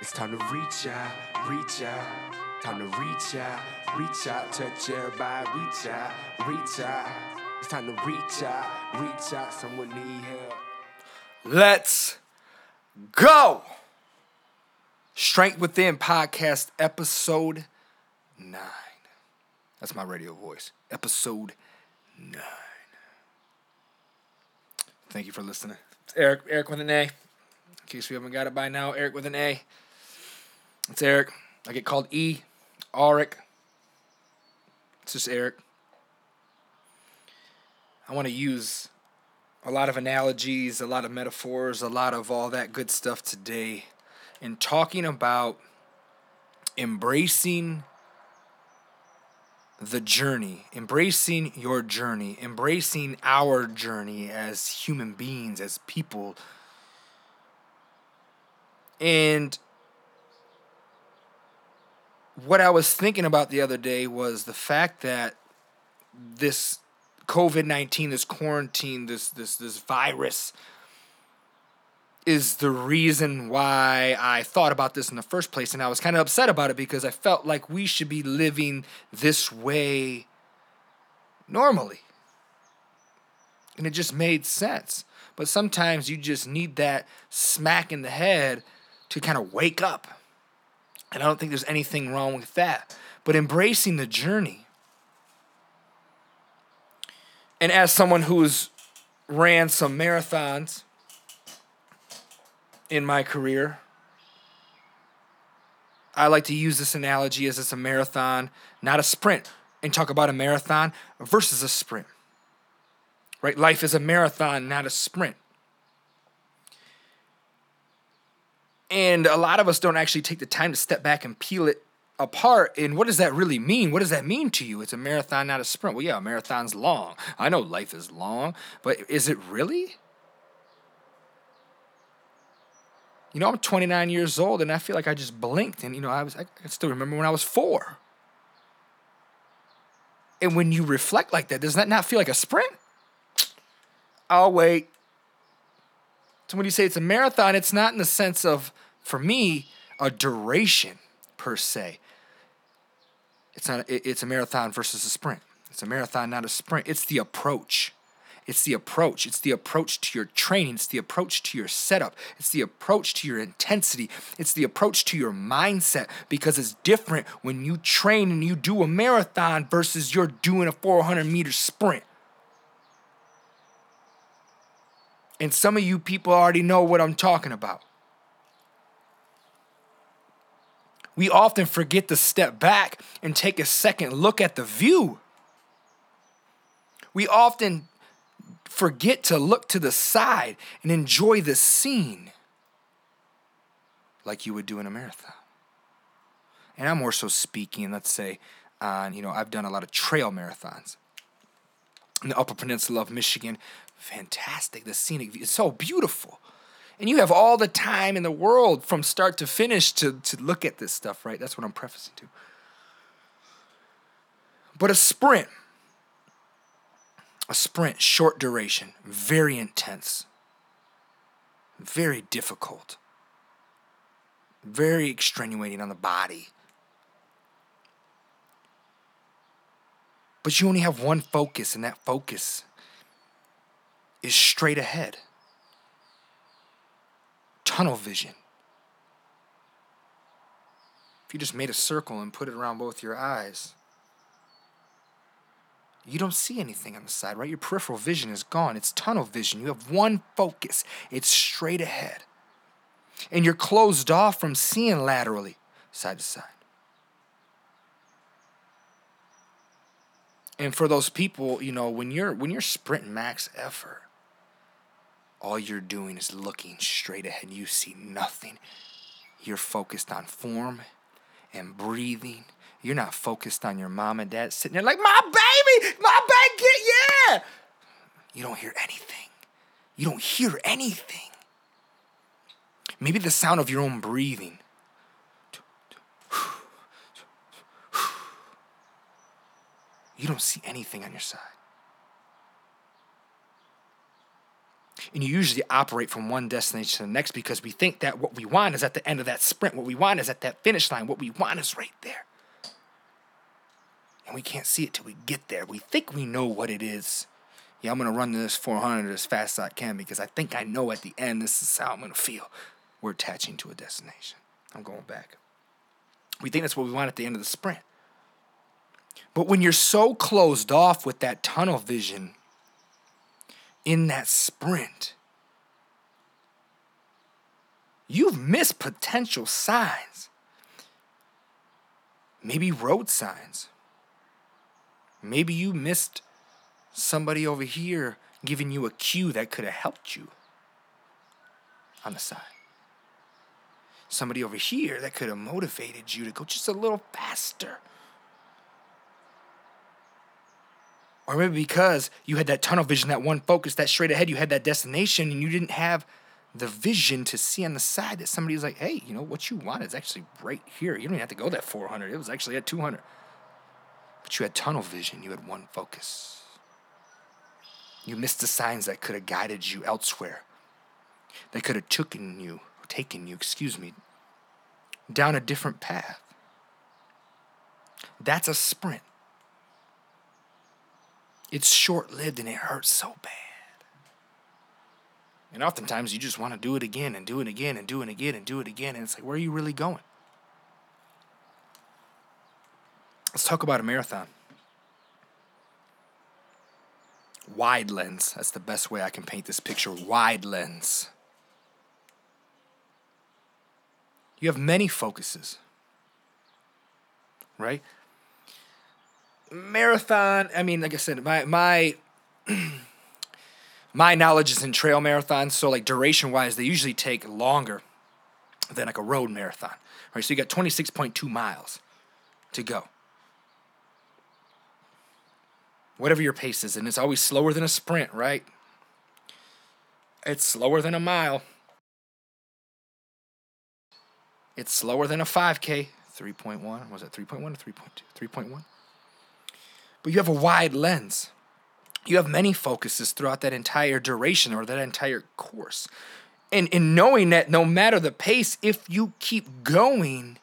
It's time to reach out, reach out. Time to reach out, reach out, touch everybody, reach out, reach out. It's time to reach out, reach out. Someone need help. Let's go. Strength Within podcast episode 9. That's my radio voice. Episode 9. Thank you for listening. It's Aric, Aric with an A. In case we haven't got it by now, Aric with an A. It's Aric. I get called E, Auric. It's just Aric. I want to use a lot of analogies, a lot of metaphors, a lot of all that good stuff today in talking about embracing the journey, embracing your journey, embracing our journey as human beings, as people. And what I was thinking about the other day was the fact that this COVID nineteen, this quarantine, this this this virus is the reason why I thought about this in the first place, and I was kind of upset about it because I felt like we should be living this way normally, and it just made sense. But sometimes you just need that smack in the head to kind of wake up. And I don't think there's anything wrong with that. But embracing the journey. And as someone who's ran some marathons in my career, I like to use this analogy as it's a marathon, not a sprint, and talk about a marathon versus a sprint. Right? Life is a marathon, not a sprint. And a lot of us don't actually take the time to step back and peel it apart. And what does that really mean? What does that mean to you? It's a marathon, not a sprint. Well, yeah, a marathon's long. I know life is long, but is it really? You know, I'm 29 years old and I feel like I just blinked. And, you know, I was, I still remember when I was four. And when you reflect like that, does that not feel like a sprint? I'll wait. So when you say it's a marathon, it's not in the sense of, for me, a duration per se. It's not. It's a marathon versus a sprint. It's a marathon, not a sprint. It's the approach. It's the approach. It's the approach to your training. It's the approach to your setup. It's the approach to your intensity. It's the approach to your mindset because it's different when you train and you do a marathon versus you're doing a 400 meter sprint. And some of you people already know what I'm talking about. We often forget to step back and take a second look at the view. We often forget to look to the side and enjoy the scene like you would do in a marathon. And I'm more so speaking, let's say, on, you know, I've done a lot of trail marathons in the Upper Peninsula of Michigan. Fantastic. The scenic view is so beautiful. And you have all the time in the world from start to finish to, to look at this stuff, right? That's what I'm prefacing to. But a sprint, a sprint, short duration, very intense, very difficult, very extenuating on the body. But you only have one focus, and that focus is straight ahead. Tunnel vision. If you just made a circle and put it around both your eyes, you don't see anything on the side, right? Your peripheral vision is gone. It's tunnel vision. You have one focus, it's straight ahead. And you're closed off from seeing laterally, side to side. And for those people, you know, when you're when you're sprinting max effort, all you're doing is looking straight ahead. You see nothing. You're focused on form and breathing. You're not focused on your mom and dad sitting there like, my baby, my baby, yeah. You don't hear anything. You don't hear anything. Maybe the sound of your own breathing. You don't see anything on your side. And you usually operate from one destination to the next because we think that what we want is at the end of that sprint. What we want is at that finish line. What we want is right there. And we can't see it till we get there. We think we know what it is. Yeah, I'm to run this 400 as fast as I can because I think I know at the end this is how I'm to feel. We're attaching to a destination. I'm going back. We think that's what we want at the end of the sprint. But when you're so closed off with that tunnel vision in that sprint, you've missed potential signs. Maybe road signs. Maybe you missed somebody over here giving you a cue that could have helped you on the side. Somebody over here that could have motivated you to go just a little faster. Or maybe because you had that tunnel vision, that one focus, that straight ahead, you had that destination and you didn't have the vision to see on the side that somebody was like, hey, you know, what you want is actually right here. You don't even have to go that 400. It was actually at 200. But you had tunnel vision, you had one focus. You missed the signs that could have guided you elsewhere, that could have taken you, taken you, excuse me, down a different path. That's a sprint. It's short lived and it hurts so bad. And oftentimes you just want to do it again and do it again and do it again and do it again. And it's like, where are you really going? Let's talk about a marathon. Wide lens. That's the best way I can paint this picture. Wide lens. You have many focuses, right? Marathon, I mean, like I said, my my my knowledge is in trail marathons, so like duration wise, they usually take longer than like a road marathon. Right? So you got 26.2 miles to go. Whatever your pace is, and it's always slower than a sprint, right? It's slower than a mile. It's slower than a 5K. 3.1. Was it 3.1 or 3.2? 3.1? But you have a wide lens. You have many focuses throughout that entire duration or that entire course. And in knowing that no matter the pace, if you keep going,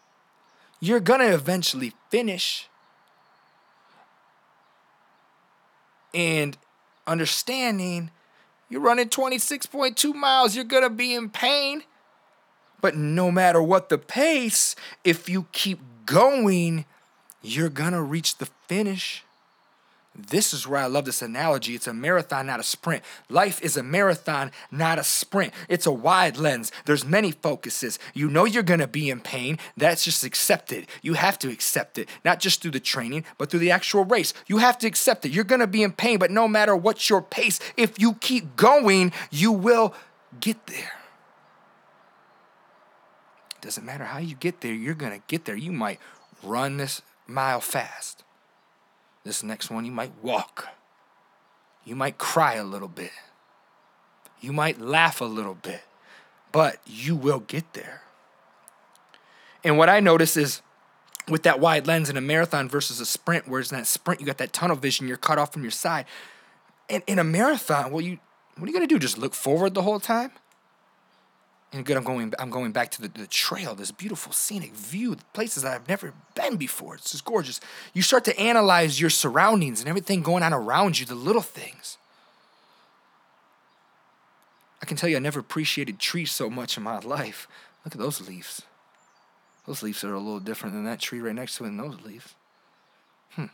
you're going to eventually finish. And understanding you're running 26.2 miles, you're going to be in pain. But no matter what the pace, if you keep going, you're going to reach the finish. This is where I love this analogy. It's a marathon, not a sprint. Life is a marathon, not a sprint. It's a wide lens. There's many focuses. You know you're going to be in pain. That's just accepted. You have to accept it, not just through the training, but through the actual race. You have to accept it. You're going to be in pain, but no matter what's your pace, if you keep going, you will get there. It doesn't matter how you get there, you're going to get there. You might run this mile fast this next one, you might walk. You might cry a little bit. You might laugh a little bit, but you will get there. And what I notice is with that wide lens in a marathon versus a sprint, whereas in that sprint, you got that tunnel vision, you're cut off from your side. And in a marathon, well, you what are you gonna do? Just look forward the whole time? And good, I'm going. I'm going back to the, the trail. This beautiful scenic view, places that I've never been before. It's just gorgeous. You start to analyze your surroundings and everything going on around you, the little things. I can tell you, I never appreciated trees so much in my life. Look at those leaves. Those leaves are a little different than that tree right next to it. And those leaves. Hmm.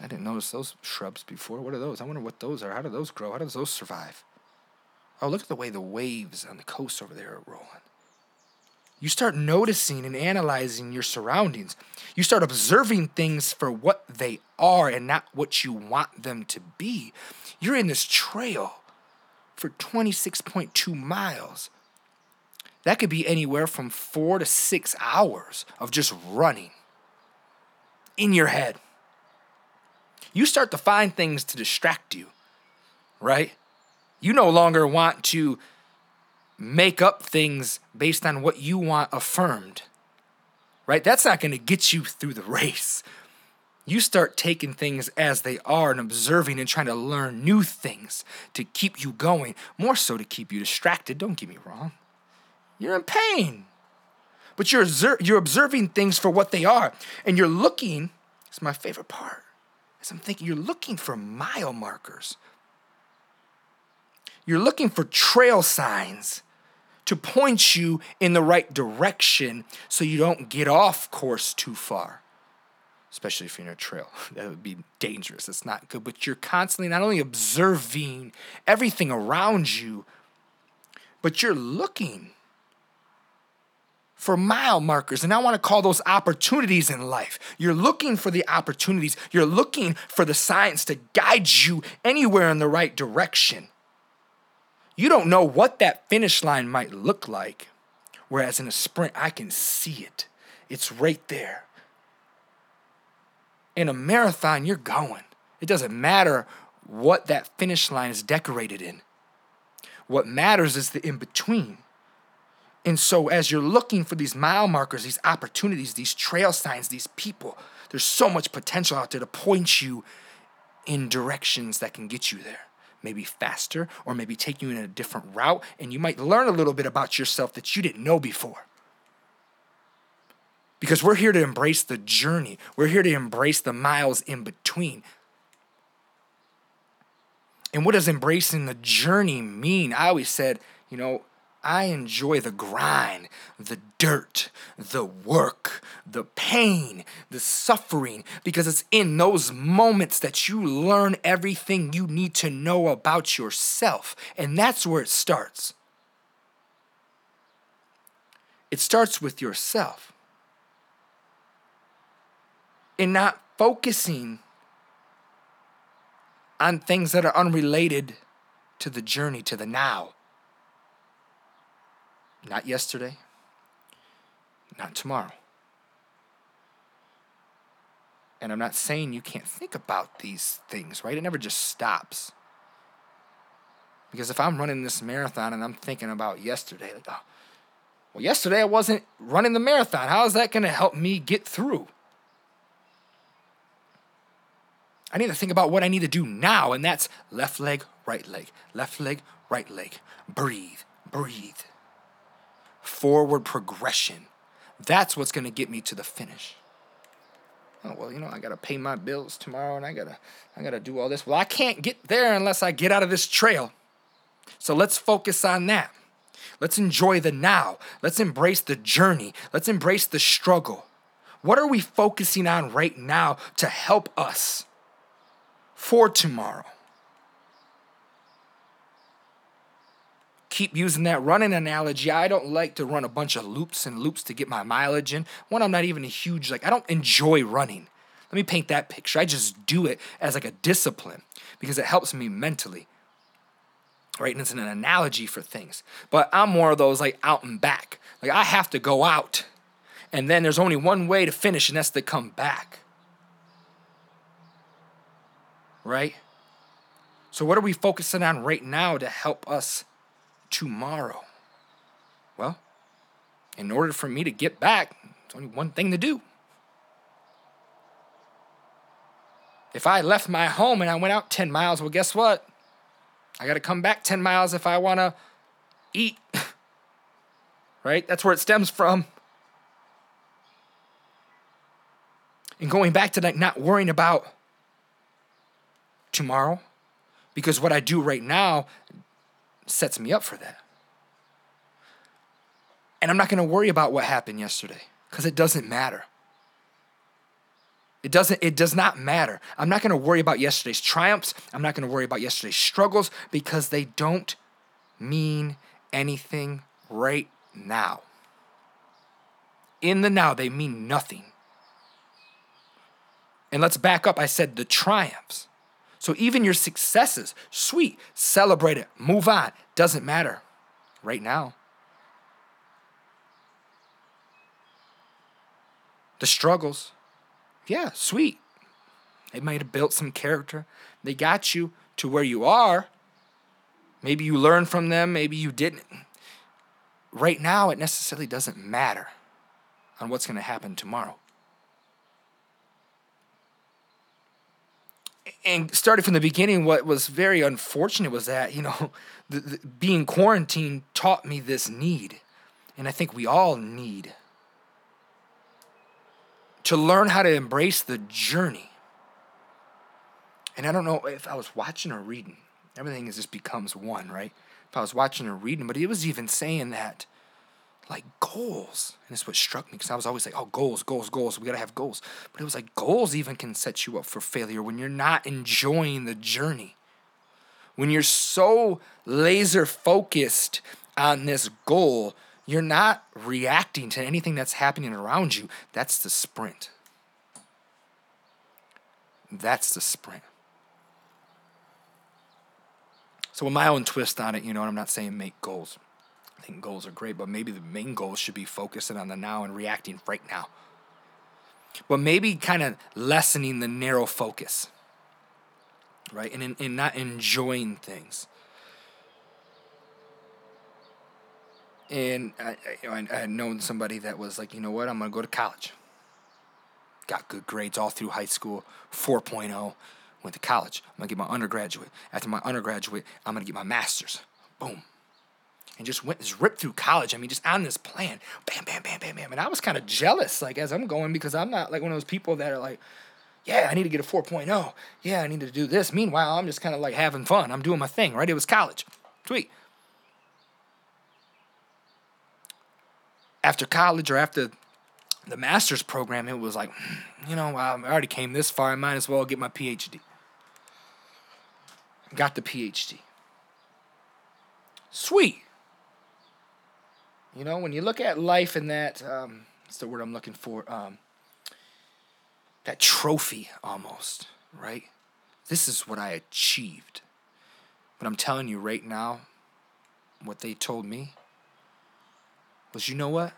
I didn't notice those shrubs before. What are those? I wonder what those are. How do those grow? How do those survive? Oh, look at the way the waves on the coast over there are rolling. You start noticing and analyzing your surroundings. You start observing things for what they are and not what you want them to be. You're in this trail for 26.2 miles. That could be anywhere from four to six hours of just running in your head. You start to find things to distract you, right? You no longer want to make up things based on what you want affirmed. Right? That's not going to get you through the race. You start taking things as they are and observing and trying to learn new things to keep you going, more so to keep you distracted. Don't get me wrong. You're in pain. But you're, you're observing things for what they are. And you're looking, it's my favorite part, as I'm thinking, you're looking for mile markers. You're looking for trail signs to point you in the right direction so you don't get off course too far especially if you're in a trail. That would be dangerous. It's not good. But you're constantly not only observing everything around you, but you're looking for mile markers. And I want to call those opportunities in life. You're looking for the opportunities, you're looking for the signs to guide you anywhere in the right direction. You don't know what that finish line might look like. Whereas in a sprint, I can see it. It's right there in a marathon, you're going. It doesn't matter what that finish line is decorated in. What matters is the in between. And so, as you're looking for these mile markers, these opportunities, these trail signs, these people, there's so much potential out there to point you in directions that can get you there. Maybe faster, or maybe take you in a different route, and you might learn a little bit about yourself that you didn't know before. Because we're here to embrace the journey, we're here to embrace the miles in between. And what does embracing the journey mean? I always said, you know, I enjoy the grind, the dirt, the work, the pain, the suffering, because it's in those moments that you learn everything you need to know about yourself. And that's where it starts. It starts with yourself in not focusing on things that are unrelated to the journey, to the now. Not yesterday, not tomorrow. And I'm not saying you can't think about these things, right? It never just stops. Because if I'm running this marathon and I'm thinking about yesterday, like, oh, well, yesterday I wasn't running the marathon. How is that going to help me get through? I need to think about what I need to do now, and that's left leg, right leg, left leg, right leg. Breathe, breathe. Forward progression. That's what's going to get me to the finish. Oh, well, you know, I got to pay my bills tomorrow and I got to I got to do all this. Well, I can't get there unless I get out of this trail. So let's focus on that. Let's enjoy the now. Let's embrace the journey. Let's embrace the struggle. What are we focusing on right now to help us for tomorrow. Keep using that running analogy. I don't like to run a bunch of loops and loops to get my mileage in. One, I'm not even a huge, like, I don't enjoy running. Let me paint that picture. I just do it as like a discipline because it helps me mentally. Right? And it's an analogy for things. But I'm more of those like out and back. Like I have to go out. And then there's only one way to finish, and that's to come back right? So, what are we focusing on right now to help us tomorrow? Well, in order for me to get back, it's only one thing to do. If I left my home and I went out 10 miles, well, guess what? I got to come back 10 miles if I want to eat. right? That's where it stems from. And going back to that, not worrying about tomorrow because what I do right now sets me up for that. And I'm not going to worry about what happened yesterday because it doesn't matter. It doesn't it does not matter. I'm not going to worry about yesterday's triumphs. I'm not going to worry about yesterday's struggles because they don't mean anything right now. In the now they mean nothing. And let's back up. I said the triumphs. So even your successes, sweet, celebrate it, move on, doesn't matter right now. The struggles, yeah, sweet. They might have built some character. They got you to where you are. Maybe you learned from them, maybe you didn't. Right now, it necessarily doesn't matter on what's going to happen tomorrow. And started from the beginning, what was very unfortunate was that, you know, the, the, being quarantined taught me this need. And I think we all need to learn how to embrace the journey. And I don't know if I was watching or reading. Everything is just becomes one, right? If I was watching or reading, but it was even saying that like goals. And it's what struck me because I was always like, oh, goals, goals, goals. We got to have goals. But it was like goals even can set you up for failure when you're not enjoying the journey. When you're so laser focused on this goal, you're not reacting to anything that's happening around you. That's the sprint. That's the sprint. So, with my own twist on it, you know, and I'm not saying make goals. I think goals are great, but maybe the main goal should be focusing on the now and reacting right now. But maybe kind of lessening the narrow focus, right? And, in, and not enjoying things. And I, I, I had known somebody that was like, you know what, I'm going to go to college. Got good grades all through high school, 4.0. Went to college. I'm going to get my undergraduate. After my undergraduate, I'm going to get my master's. Boom and just went just ripped through college. I mean, just on this plan, bam, bam, bam, bam, bam. And I was kind of jealous, like as I'm going, because I'm not like one of those people that are like, yeah, I need to get a 4.0. Yeah, I need to do this. Meanwhile, I'm just kind of like having fun. I'm doing my thing, right? It was college. Sweet. After college or after the master's program, it was like, hmm, you know, I already came this far. I might as well get my PhD. Got the PhD. Sweet. You know, when you look at life in that, um, the word I'm looking for? Um, that trophy almost, right? This is what I achieved. But I'm telling you right now, what they told me was you know what?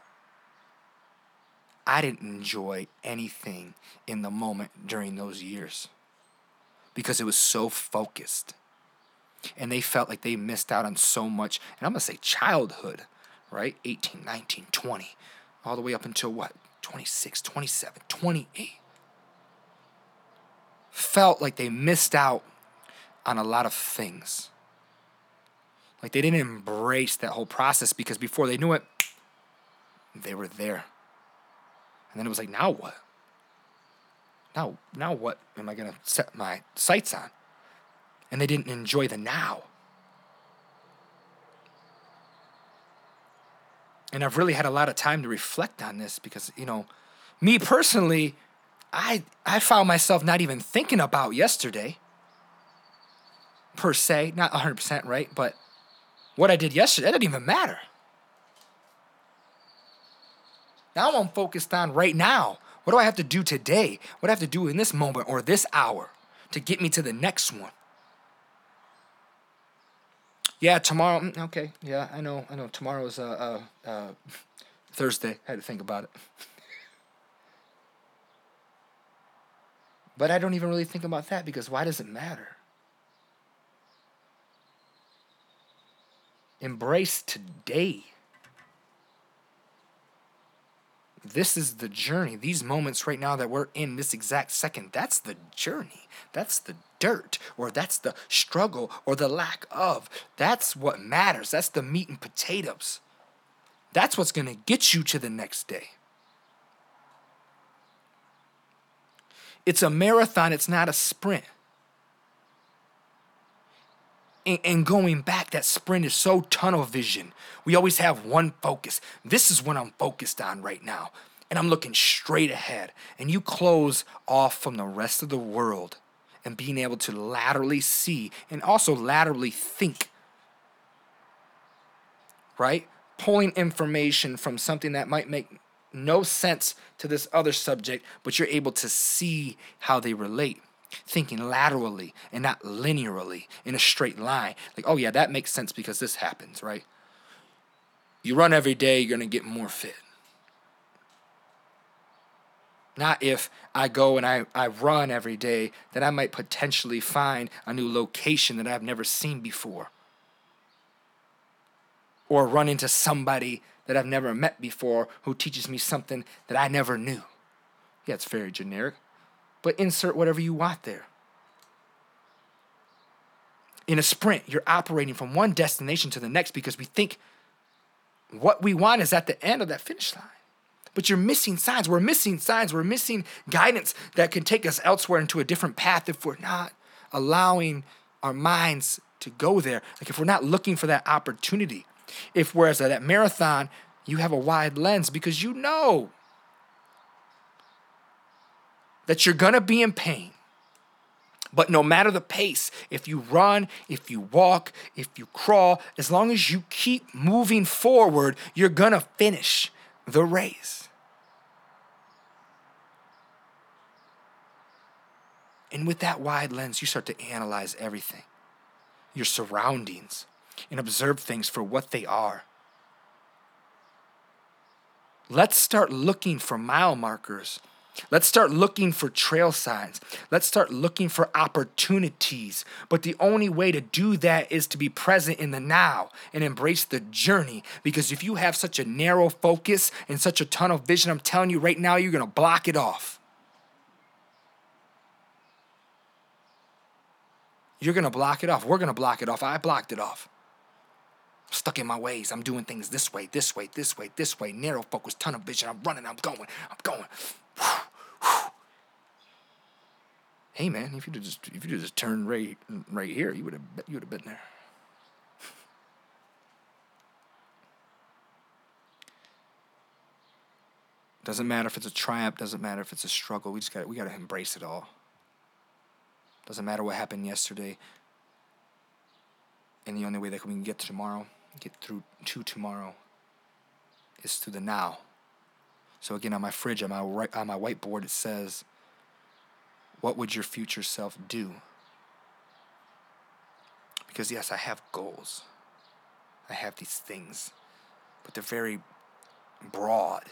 I didn't enjoy anything in the moment during those years because it was so focused. And they felt like they missed out on so much. And I'm to say childhood right? 18, 19, 20, all the way up until what? 26, 27, 28. Felt like they missed out on a lot of things. Like they didn't embrace that whole process because before they knew it, they were there. And then it was like, now what? Now, now what am I going to set my sights on? And they didn't enjoy the now. And I've really had a lot of time to reflect on this because you know, me personally, I I found myself not even thinking about yesterday. Per se, not 100% right, but what I did yesterday, that didn't even matter. Now I'm focused on right now. What do I have to do today? What do I have to do in this moment or this hour to get me to the next one? Yeah, tomorrow. Mm, okay, yeah, I know, I know. Tomorrow's uh, uh, uh, Thursday. I had to think about it. but I don't even really think about that because why does it matter? Embrace today. This is the journey. These moments right now that we're in this exact second, that's the journey. That's the dirt, or that's the struggle, or the lack of. That's what matters. That's the meat and potatoes. That's what's going to get you to the next day. It's a marathon, it's not a sprint. And, and going back, that sprint is so tunnel vision. We always have one focus. This is what I'm focused on right now. And I'm looking straight ahead. And you close off from the rest of the world and being able to laterally see and also laterally think. Right? Pulling information from something that might make no sense to this other subject, but you're able to see how they relate thinking laterally and not linearly in a straight line. Like, oh yeah, that makes sense because this happens, right? You run every day, you're going to get more fit. Not if I go and I, I run every day, that I might potentially find a new location that I've never seen before. Or run into somebody that I've never met before who teaches me something that I never knew. Yeah, it's very generic but insert whatever you want there. In a sprint, you're operating from one destination to the next because we think what we want is at the end of that finish line. But you're missing signs. We're missing signs. We're missing guidance that can take us elsewhere into a different path if we're not allowing our minds to go there. Like if we're not looking for that opportunity. If whereas at that marathon, you have a wide lens because you know that you're gonna be in pain. But no matter the pace, if you run, if you walk, if you crawl, as long as you keep moving forward, you're gonna finish the race. And with that wide lens, you start to analyze everything, your surroundings, and observe things for what they are. Let's start looking for mile markers. Let's start looking for trail signs. Let's start looking for opportunities. But the only way to do that is to be present in the now and embrace the journey. Because if you have such a narrow focus and such a tunnel vision, I'm telling you right now, you're going to block it off. You're going to block it off. We're going to block it off. I blocked it off. Stuck in my ways. I'm doing things this way, this way, this way, this way. Narrow focus, tunnel vision. I'm running. I'm going. I'm going. Hey man, if you just if you just turned right right here, you would have you would have been there. Doesn't matter if it's a triumph. Doesn't matter if it's a struggle. We just got we got to embrace it all. Doesn't matter what happened yesterday. And the only way that we can get to tomorrow, get through to tomorrow, is through the now. So again, on my fridge, on my on my whiteboard, it says, "What would your future self do?" Because yes, I have goals. I have these things, but they're very broad.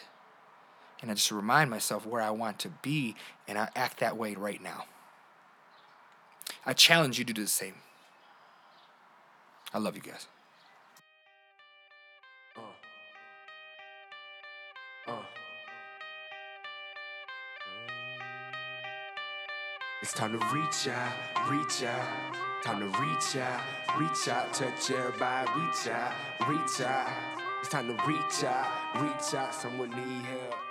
And I just remind myself where I want to be, and I act that way right now. I challenge you to do the same. I love you guys. It's time to reach out, reach out. Time to reach out, reach out, touch everybody, reach out, reach out. It's time to reach out, reach out. Someone need help.